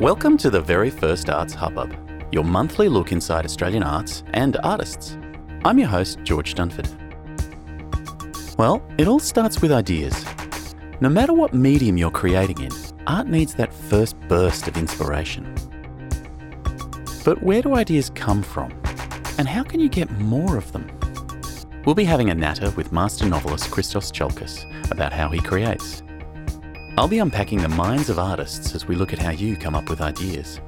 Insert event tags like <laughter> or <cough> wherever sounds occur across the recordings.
Welcome to the very first Arts Hubbub, your monthly look inside Australian arts and artists. I'm your host, George Dunford. Well, it all starts with ideas. No matter what medium you're creating in, art needs that first burst of inspiration. But where do ideas come from? And how can you get more of them? We'll be having a natter with master novelist Christos Tsiolkas about how he creates. I'll be unpacking the minds of artists as we look at how you come up with ideas.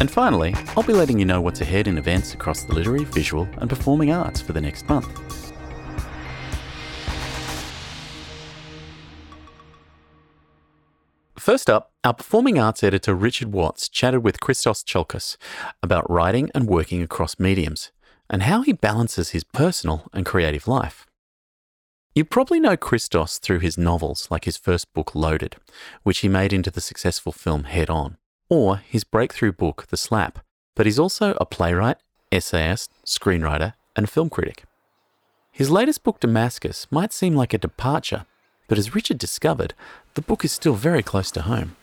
And finally, I'll be letting you know what's ahead in events across the literary, visual, and performing arts for the next month. First up, our performing arts editor Richard Watts chatted with Christos Tsiolkas about writing and working across mediums and how he balances his personal and creative life. You probably know Christos through his novels like his first book Loaded, which he made into the successful film Head On, or his breakthrough book The Slap, but he's also a playwright, essayist, screenwriter, and film critic. His latest book Damascus might seem like a departure, but as Richard discovered, the book is still very close to home.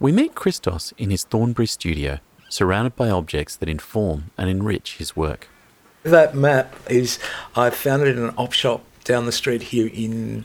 We meet Christos in his Thornbury studio, surrounded by objects that inform and enrich his work. That map is, I found it in an op shop down the street here in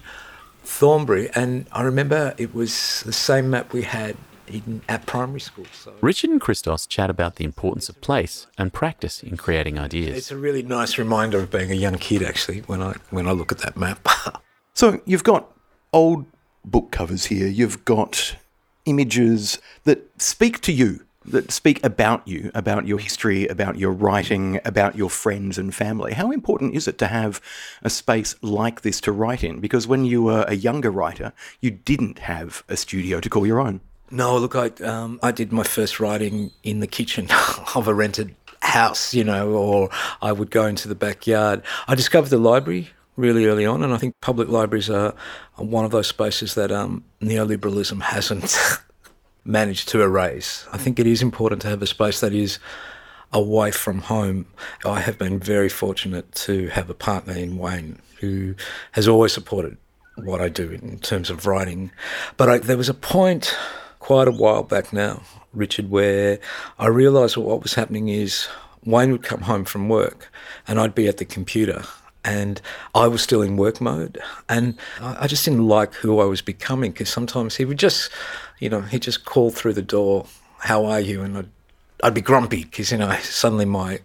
Thornbury, and I remember it was the same map we had in, at primary school. So. Richard and Christos chat about the importance of place and practice in creating ideas. It's a really nice reminder of being a young kid, actually, when I when I look at that map. <laughs> so you've got old book covers here. You've got images that speak to you that speak about you, about your history, about your writing, about your friends and family. How important is it to have a space like this to write in? Because when you were a younger writer, you didn't have a studio to call your own. No, look, I um, I did my first writing in the kitchen <laughs> of a rented house, you know, or I would go into the backyard. I discovered the library really early on, and I think public libraries are one of those spaces that um, neoliberalism hasn't <laughs> managed to erase. I think it is important to have a space that is away from home. I have been very fortunate to have a partner in Wayne who has always supported what I do in terms of writing. But I, there was a point quite a while back now, Richard, where I realised what was happening is Wayne would come home from work and I'd be at the computer and I was still in work mode. And I just didn't like who I was becoming because sometimes he would just, you know, he'd just call through the door, "How are you?" and I'd, I'd be grumpy because you know <laughs> suddenly my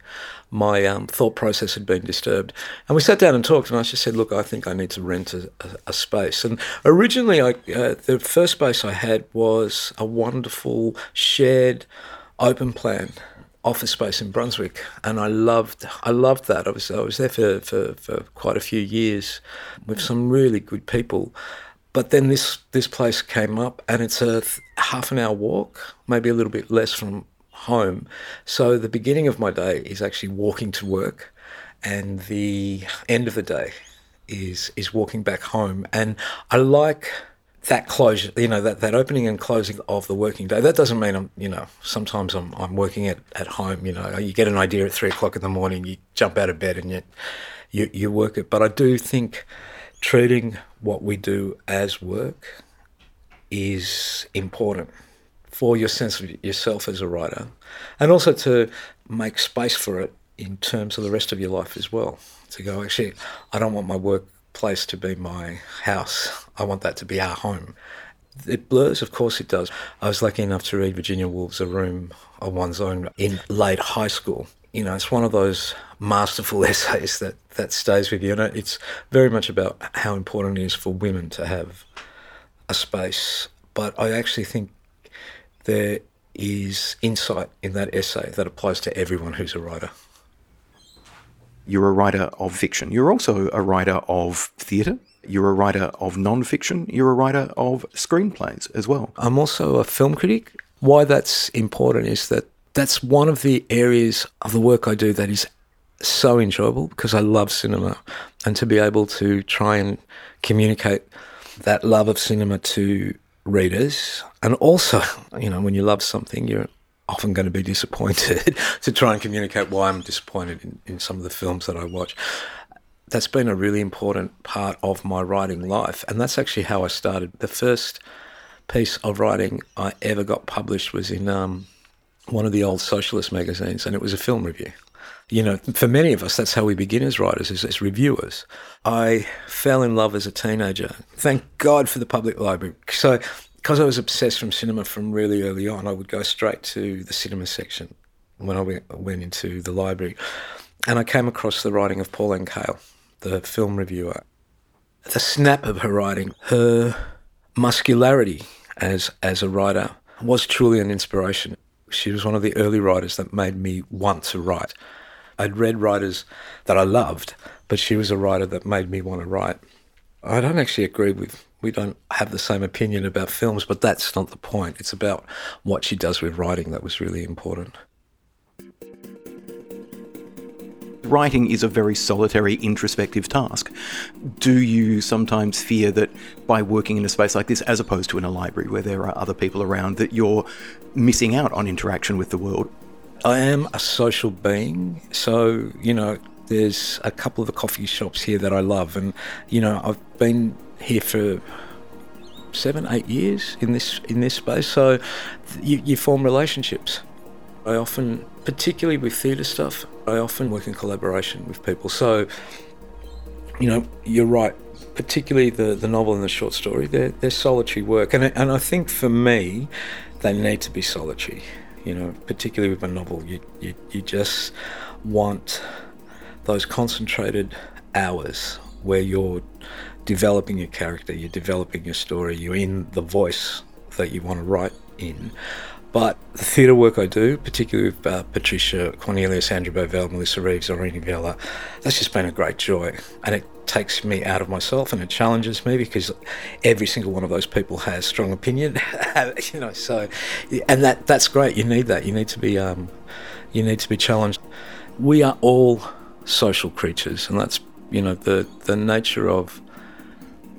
my um, thought process had been disturbed. And we sat down and talked, and I just said, "Look, I think I need to rent a, a, a space." And originally, I, uh, the first space I had was a wonderful shared open plan office space in Brunswick, and I loved I loved that. I was I was there for, for, for quite a few years with some really good people. But then this this place came up, and it's a th- half an hour walk, maybe a little bit less from home. So the beginning of my day is actually walking to work, and the end of the day is is walking back home. And I like that closure, you know, that, that opening and closing of the working day. That doesn't mean I'm, you know, sometimes I'm, I'm working at, at home, you know, you get an idea at three o'clock in the morning, you jump out of bed and you, you, you work it. But I do think treating what we do as work is important for your sense of yourself as a writer and also to make space for it in terms of the rest of your life as well. To go, actually, I don't want my work place to be my house. I want that to be our home. It blurs, of course it does. I was lucky enough to read Virginia Woolf's A Room of One's Own in late high school. You know, it's one of those masterful <laughs> essays that, that stays with you. And it's very much about how important it is for women to have a space. But I actually think there is insight in that essay that applies to everyone who's a writer. You're a writer of fiction. You're also a writer of theatre. You're a writer of non-fiction. You're a writer of screenplays as well. I'm also a film critic. Why that's important is that that's one of the areas of the work I do that is so enjoyable because I love cinema and to be able to try and communicate that love of cinema to readers and also <laughs> you know when you love something you're often going to be disappointed <laughs> to try and communicate why I'm disappointed in, in some of the films that I watch. That's been a really important part of my writing life, and that's actually how I started. The first piece of writing I ever got published was in um, one of the old socialist magazines, and it was a film review. You know, for many of us, that's how we begin as writers, as, as reviewers. I fell in love as a teenager. Thank God for the public library. So, because I was obsessed from cinema from really early on, I would go straight to the cinema section when I went, into the library. And I came across the writing of Pauline Kael, the film reviewer. The snap of her writing, her muscularity as, as a writer was truly an inspiration. She was one of the early writers that made me want to write. I'd read writers that I loved, but she was a writer that made me want to write. I don't actually agree with, we don't have the same opinion about films, but that's not the point. It's about what she does with writing that was really important. writing is a very solitary, introspective task. Do you sometimes fear that by working in a space like this, as opposed to in a library where there are other people around, that you're missing out on interaction with the world? I am a social being, so, you know, there's a couple of the coffee shops here that I love, and, you know, I've been here for seven, eight years in this in this space, so you, you form relationships. I often, particularly with theatre stuff, I often work in collaboration with people. So, you know, you're right. Particularly the, the novel and the short story, they're, they're solitary work. And, and I think for me, they need to be solitary. You know, particularly with a novel, you, you, you just want those concentrated hours where you're developing your character, you're developing your story, you're in the voice that you want to write in. But the theatre work I do, particularly with uh, Patricia Cornelius, Andrew Bovell, Melissa Reeves, Irene Vela, that's just been a great joy. And it takes me out of myself and it challenges me because every single one of those people has strong opinion, <laughs> you know. So, and that that's great. You need that. You need to be um, you need to be challenged. We are all social creatures, and that's you know the the nature of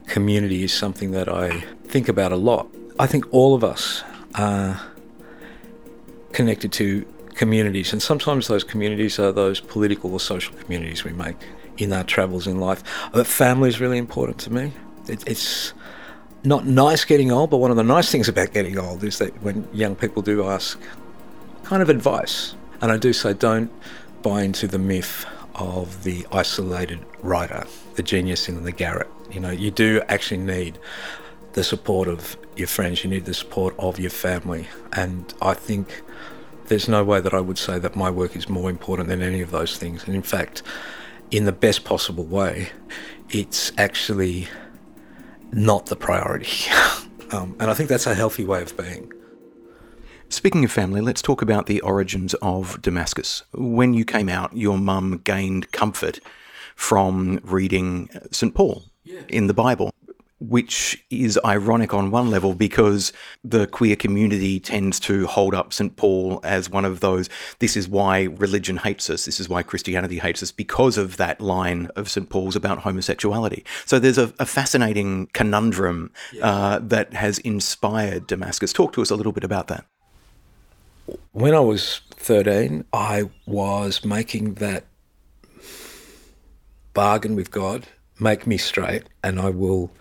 community is something that I think about a lot. I think all of us are connected to communities, and sometimes those communities are those political or social communities we make in our travels in life. But family is really important to me. It, it's not nice getting old, but one of the nice things about getting old is that when young people do ask kind of advice, and I do say don't buy into the myth of the isolated writer, the genius in the garret. You know, you do actually need the support of your friends, you need the support of your family. And I think there's no way that I would say that my work is more important than any of those things. And in fact, in the best possible way, it's actually not the priority. <laughs> um, and I think that's a healthy way of being. Speaking of family, let's talk about the origins of Damascus. When you came out, your mum gained comfort from reading St. Paul yeah. in the Bible which is ironic on one level because the queer community tends to hold up St. Paul as one of those, this is why religion hates us, this is why Christianity hates us, because of that line of St. Paul's about homosexuality. So there's a, a fascinating conundrum uh, that has inspired Damascus. Talk to us a little bit about that. When I was 13, I was making that bargain with God make me straight and I will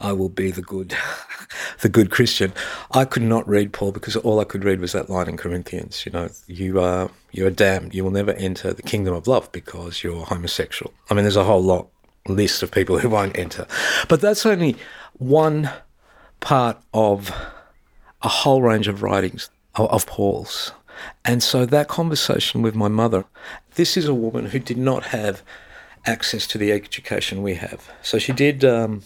I will be the good <laughs> the good Christian. I could not read Paul because all I could read was that line in Corinthians, you know, you are you are damned, you will never enter the kingdom of love because you're homosexual. I mean there's a whole lot list of people <laughs> who won't enter. But that's only one part of a whole range of writings of, Paul's. And so that conversation with my mother, this is a woman who did not have access to the education we have. So she did um,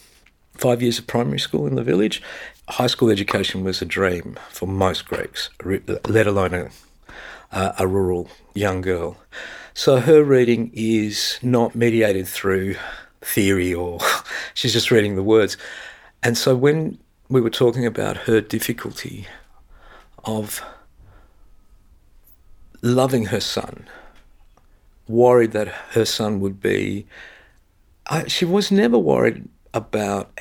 five years of primary school in the village. High school education was a dream for most Greeks, let alone a, a rural young girl. So her reading is not mediated through theory or <laughs> she's just reading the words. And so when we were talking about her difficulty of loving her son, worried that her son would be. I, she was never worried about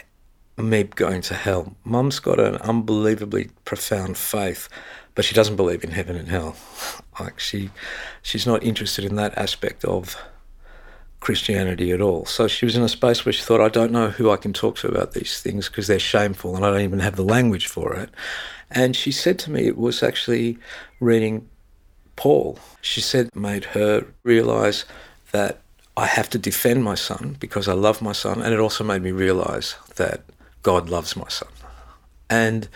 me going to hell. Mum's got an unbelievably profound faith, but she doesn't believe in heaven and hell. <laughs> Like she, she's not interested in that aspect of Christianity at all. So she was in a space where she thought, I don't know who I can talk to about these things because they're shameful and I don't even have the language for it. And she said to me it was actually reading Paul. She said made her realize that I have to defend my son because I love my son, and it also made me realize that God loves my son. And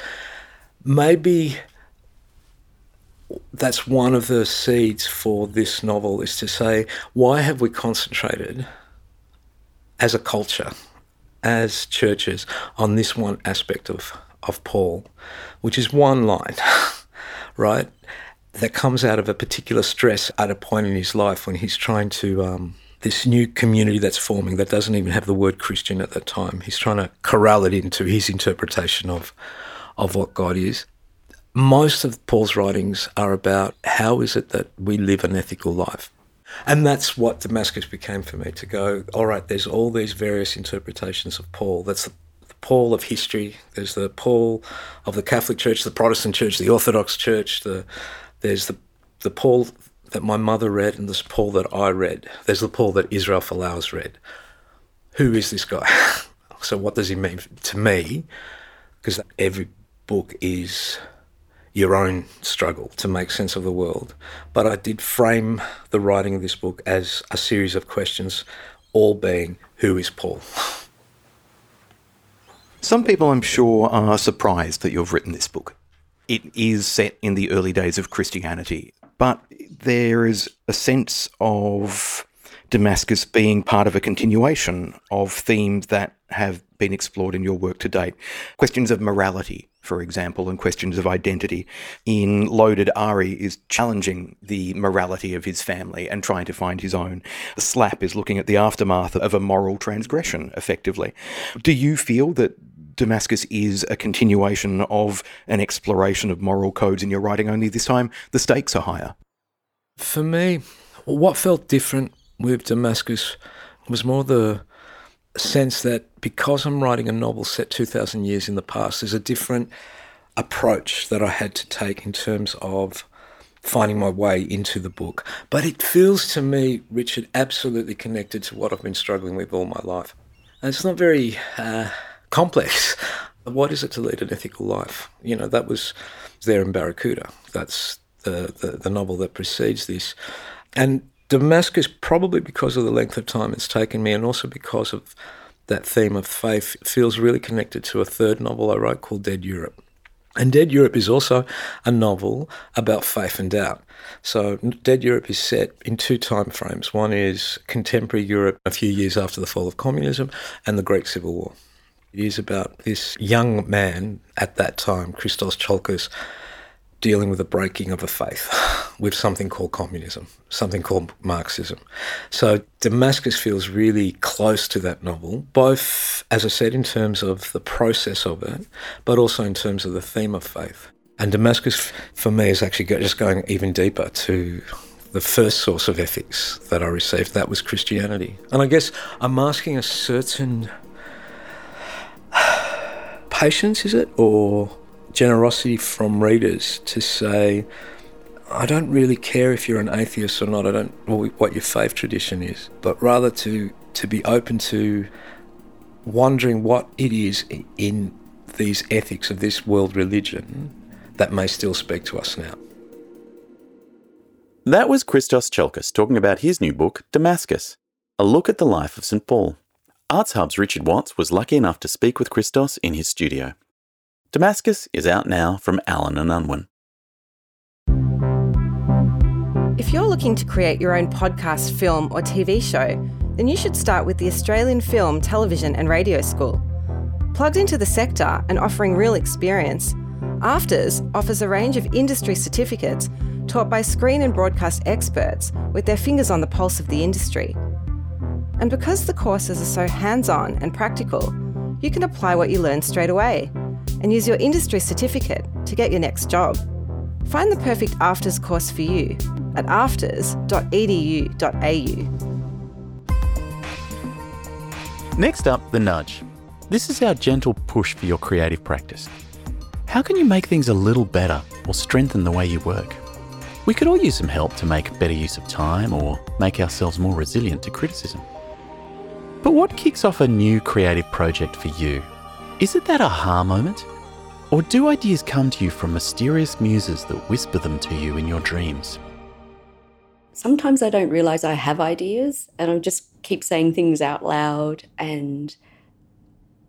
maybe that's one of the seeds for this novel is to say, why have we concentrated as a culture, as churches, on this one aspect of, of Paul, which is one line, <laughs> right? That comes out of a particular stress at a point in his life when he's trying to, um, this new community that's forming that doesn't even have the word Christian at that time. He's trying to corral it into his interpretation of, of what God is most of Paul's writings are about how is it that we live an ethical life. And that's what Damascus became for me to go, all right, there's all these various interpretations of Paul. That's the, Paul of history. There's the Paul of the Catholic Church, the Protestant Church, the Orthodox Church. The, there's the, the Paul that my mother read and this Paul that I read. There's the Paul that Israel Folau read. Who is this guy? <laughs> so what does he mean to me? Because every book is your own struggle to make sense of the world. But I did frame the writing of this book as a series of questions, all being who is Paul? Some people, I'm sure, are surprised that you've written this book. It is set in the early days of Christianity, but there is a sense of Damascus being part of a continuation of themes that have been explored in your work to date. Questions of morality, for example, and questions of identity. In Loaded, Ari is challenging the morality of his family and trying to find his own. Slap is looking at the aftermath of a moral transgression, effectively. Do you feel that Damascus is a continuation of an exploration of moral codes in your writing, only this time the stakes are higher? For me, what felt different with Damascus was more the sense that because I'm writing a novel set 2,000 years in the past, there's a different approach that I had to take in terms of finding my way into the book. But it feels to me, Richard, absolutely connected to what I've been struggling with all my life. And it's not very uh, complex. <laughs> What is it to lead an ethical life? You know, that was there in Barracuda. That's the, the, the novel that precedes this. And Damascus, probably because of the length of time it's taken me, and also because of that theme of faith, feels really connected to a third novel I wrote called Dead Europe. And Dead Europe is also a novel about faith and doubt. So Dead Europe is set in two time frames. One is contemporary Europe a few years after the fall of communism and the Greek Civil War. It is about this young man at that time, Christos Tsiolkas, dealing with the breaking of a faith <sighs> with something called communism, something called Marxism. So Damascus feels really close to that novel, both, as I said, in terms of the process of it, but also in terms of the theme of faith. And Damascus, for me, is actually just going even deeper to the first source of ethics that I received. That was Christianity. And I guess I'm asking a certain <sighs> patience, is it? Or generosity from readers to say, I don't really care if you're an atheist or not. I don't or what your faith tradition is, but rather to to be open to wondering what it is in these ethics of this world religion that may still speak to us now. That was Christos Tsiolkas talking about his new book, Damascus, a look at the life of St. Paul. Arts Hub's Richard Watts was lucky enough to speak with Christos in his studio. Damascus is out now from Allen and Unwin. If you're looking to create your own podcast, film, or TV show, then you should start with the Australian Film, Television and Radio School. Plugged into the sector and offering real experience, AFTRS offers a range of industry certificates taught by screen and broadcast experts with their fingers on the pulse of the industry. And because the courses are so hands on and practical, you can apply what you learn straight away and use your industry certificate to get your next job. Find the perfect AFTRS course for you at aftrs.edu.au. Next up, the nudge. This is our gentle push for your creative practice. How can you make things a little better or strengthen the way you work? We could all use some help to make better use of time or make ourselves more resilient to criticism. But what kicks off a new creative project for you? Is it that aha moment? Or do ideas come to you from mysterious muses that whisper them to you in your dreams? Sometimes I don't realize I have ideas and I just keep saying things out loud, and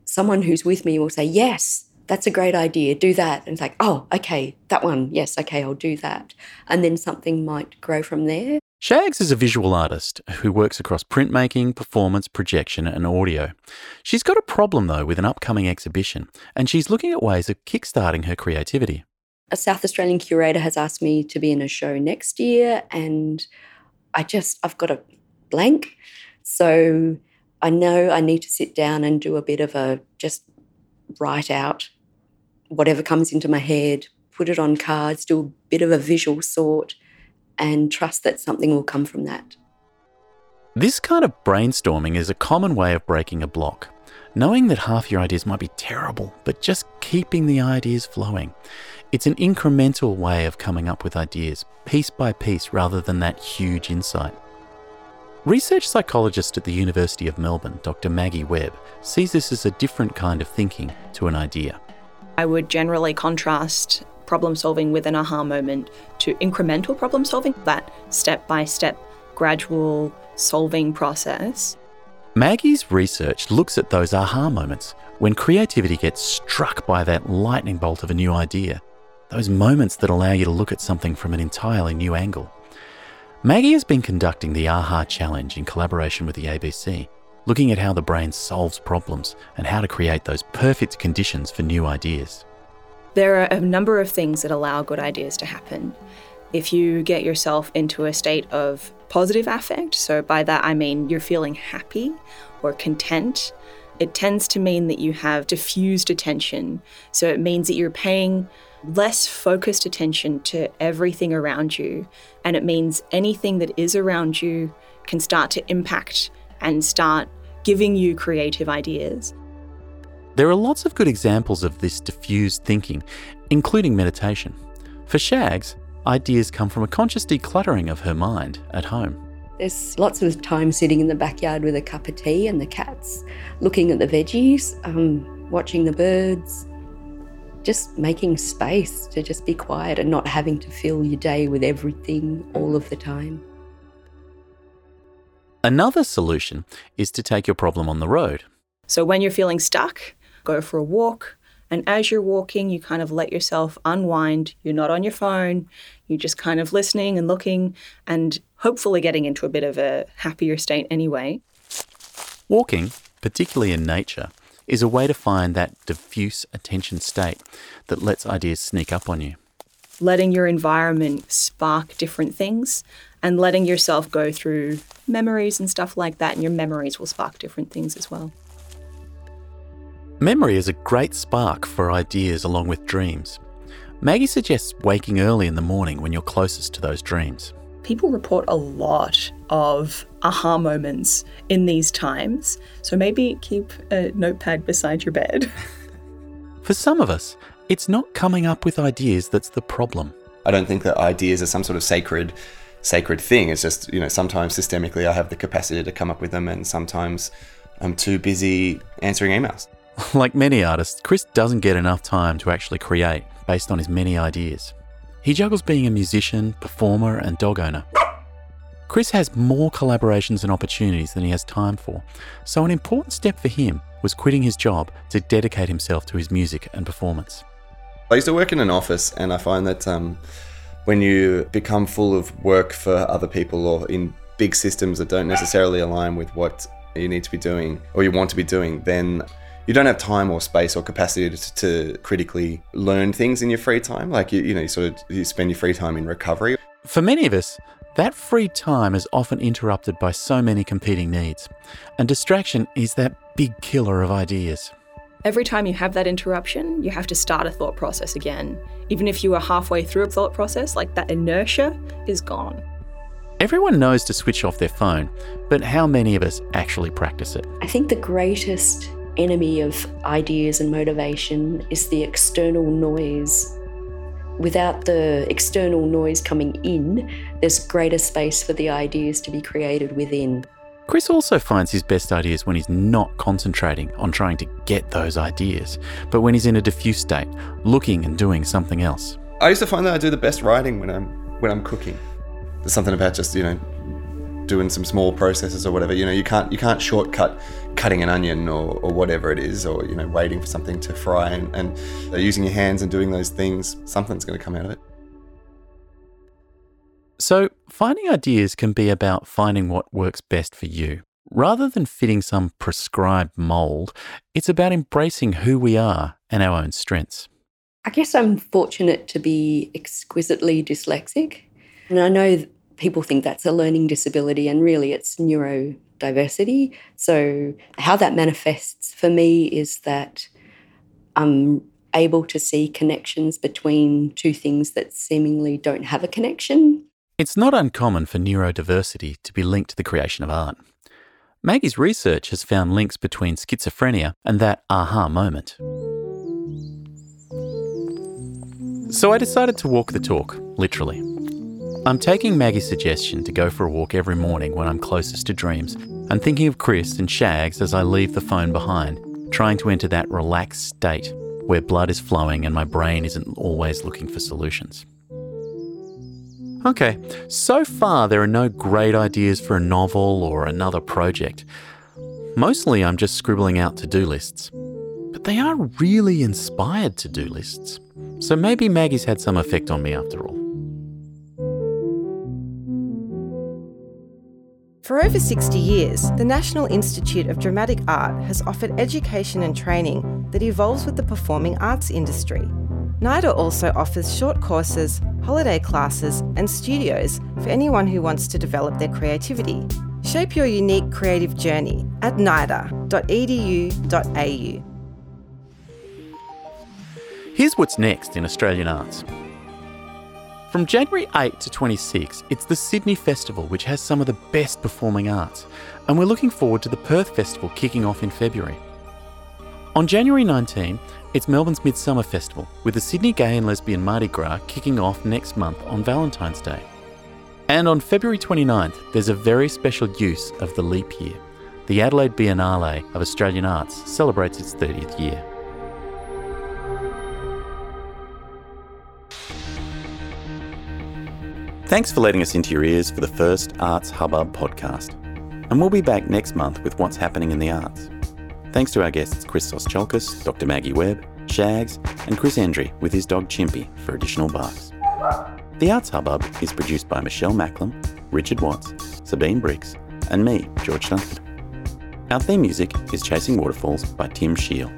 someone who's with me will say, Yes, that's a great idea, do that. And it's like, Oh, okay, that one, yes, okay, I'll do that. And then something might grow from there. Shags is a visual artist who works across printmaking, performance, projection, and audio. She's got a problem though with an upcoming exhibition, and she's looking at ways of kickstarting her creativity. A South Australian curator has asked me to be in a show next year, and I just, I've got a blank. So I know I need to sit down and do a bit of a just write out whatever comes into my head, put it on cards, do a bit of a visual sort and trust that something will come from that. This kind of brainstorming is a common way of breaking a block. Knowing that half your ideas might be terrible, but just keeping the ideas flowing. It's an incremental way of coming up with ideas, piece by piece, rather than that huge insight. Research psychologist at the University of Melbourne, Dr. Maggie Webb, sees this as a different kind of thinking to an idea. I would generally contrast problem solving with an aha moment to incremental problem solving, that step by step, gradual solving process. Maggie's research looks at those aha moments when creativity gets struck by that lightning bolt of a new idea, those moments that allow you to look at something from an entirely new angle. Maggie has been conducting the AHA Challenge in collaboration with the ABC, looking at how the brain solves problems and how to create those perfect conditions for new ideas. There are a number of things that allow good ideas to happen. If you get yourself into a state of positive affect, so by that I mean you're feeling happy or content, it tends to mean that you have diffused attention. So it means that you're paying less focused attention to everything around you. And it means anything that is around you can start to impact and start giving you creative ideas. There are lots of good examples of this diffused thinking, including meditation. For Shags, ideas come from a conscious decluttering of her mind at home. There's lots of time sitting in the backyard with a cup of tea and the cats, looking at the veggies, um, watching the birds, just making space to just be quiet and not having to fill your day with everything all of the time. Another solution is to take your problem on the road. So when you're feeling stuck, go for a walk. And as you're walking, you kind of let yourself unwind. You're not on your phone. You're just kind of listening and looking and hopefully getting into a bit of a happier state anyway. Walking, particularly in nature, is a way to find that diffuse attention state that lets ideas sneak up on you. Letting your environment spark different things and letting yourself go through memories and stuff like that, and your memories will spark different things as well. Memory is a great spark for ideas along with dreams. Maggie suggests waking early in the morning when you're closest to those dreams. People report a lot of aha moments in these times, so maybe keep a notepad beside your bed. <laughs> For some of us, it's not coming up with ideas that's the problem. I don't think that ideas are some sort of sacred sacred thing. It's just, you know, sometimes systemically I have the capacity to come up with them and sometimes I'm too busy answering emails. <laughs> Like many artists, Chris doesn't get enough time to actually create based on his many ideas. He juggles being a musician, performer, and dog owner. Chris has more collaborations and opportunities than he has time for, so an important step for him was quitting his job to dedicate himself to his music and performance. I used to work in an office, and I find that um, when you become full of work for other people or in big systems that don't necessarily align with what you need to be doing or you want to be doing, then you don't have time or space or capacity to, to, critically learn things in your free time. Like you, you know, you sort of you spend your free time in recovery. For many of us, that free time is often interrupted by so many competing needs, and distraction is that big killer of ideas. Every time you have that interruption, you have to start a thought process again. Even if you are halfway through a thought process, like that inertia is gone. Everyone knows to switch off their phone, but how many of us actually practice it? I think the greatest enemy of ideas and motivation is the external noise. Without the external noise coming in, there's greater space for the ideas to be created within. Chris also finds his best ideas when he's not concentrating on trying to get those ideas, but when he's in a diffuse state, looking and doing something else. I used to find that I do the best writing when I'm when I'm cooking. There's something about just you know doing some small processes or whatever. You know, you can't you can't shortcut cutting an onion or, or whatever it is, or you know waiting for something to fry and, and uh, using your hands and doing those things. Something's going to come out of it. So, finding ideas can be about finding what works best for you. Rather than fitting some prescribed mold, it's about embracing who we are and our own strengths. I guess I'm fortunate to be exquisitely dyslexic. And I know people think that's a learning disability, and really it's neurodiversity. So, how that manifests for me is that I'm able to see connections between two things that seemingly don't have a connection. It's not uncommon for neurodiversity to be linked to the creation of art. Maggie's research has found links between schizophrenia and that aha moment. So I decided to walk the talk, literally. I'm taking Maggie's suggestion to go for a walk every morning when I'm closest to dreams and thinking of Chris and Shags as I leave the phone behind, trying to enter that relaxed state where blood is flowing and my brain isn't always looking for solutions. Okay, so far there are no great ideas for a novel or another project. Mostly I'm just scribbling out to do lists. But they are really inspired to do lists. So maybe Maggie's had some effect on me after all. For over 60 years, the National Institute of Dramatic Art has offered education and training that evolves with the performing arts industry. NIDA also offers short courses, holiday classes, and studios for anyone who wants to develop their creativity. Shape your unique creative journey at nida.edu.au. Here's what's next in Australian arts. From January 8 to 26, it's the Sydney Festival, which has some of the best performing arts, and we're looking forward to the Perth Festival kicking off in February. On January 19, it's Melbourne's Midsumma Festival, with the Sydney Gay and Lesbian Mardi Gras kicking off next month on Valentine's Day. And on February 29th, there's a very special use of the leap year. The Adelaide Biennale of Australian Arts celebrates its 30th year. Thanks for letting us into your ears for the first Arts Hubbub podcast. And we'll be back next month with what's happening in the arts. Thanks to our guests Christos Tsiolkas, Dr. Maggie Webb, Shags, and Chris Endrey with his dog Chimpy for additional barks. The Arts Hubbub is produced by Michelle Macklem, Richard Watts, Sabine Bricks, and me, George Dunford. Our theme music is Chasing Waterfalls by Tim Scheel.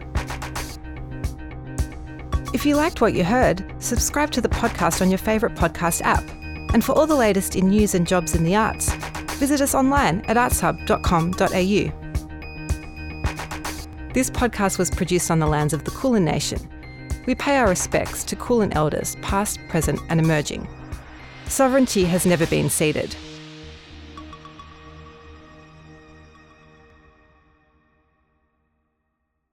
If you liked what you heard, subscribe to the podcast on your favourite podcast app. And for all the latest in news and jobs in the arts, visit us online at artshub.com.au. This podcast was produced on the lands of the Kulin Nation. We pay our respects to Kulin elders, past, present, and emerging. Sovereignty has never been ceded.